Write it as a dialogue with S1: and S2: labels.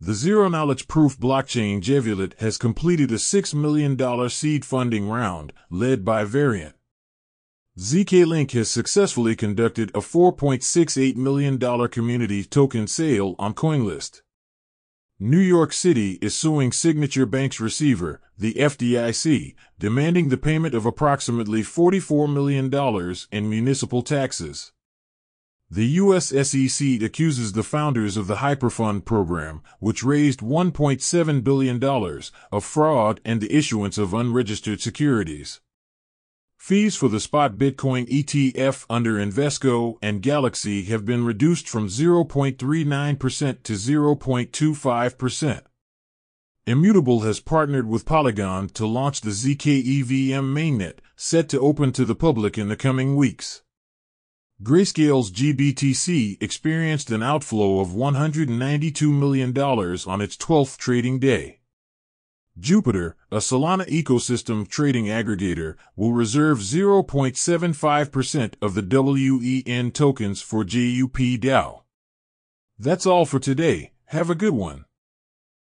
S1: The zero knowledge proof blockchain Gevulot has completed a $6 million seed funding round led by Variant. ZK-Link has successfully conducted a $4.68 million community token sale on CoinList. New York City is suing Signature Bank's receiver, the FDIC, demanding the payment of approximately $44 million in municipal taxes. The U.S. SEC accuses the founders of the Hyperfund program, which raised $1.7 billion, of fraud and the issuance of unregistered securities. Fees for the spot Bitcoin ETF under Invesco and Galaxy have been reduced from 0.39% to 0.25%. Immutable has partnered with Polygon to launch the ZKEVM mainnet, set to open to the public in the coming weeks. Grayscale's GBTC experienced an outflow of $192 million on its 12th trading day. Jupiter, a Solana ecosystem trading aggregator, will reserve 0.75% of the WEN tokens for JUP DAO. That's all for today. Have a good one.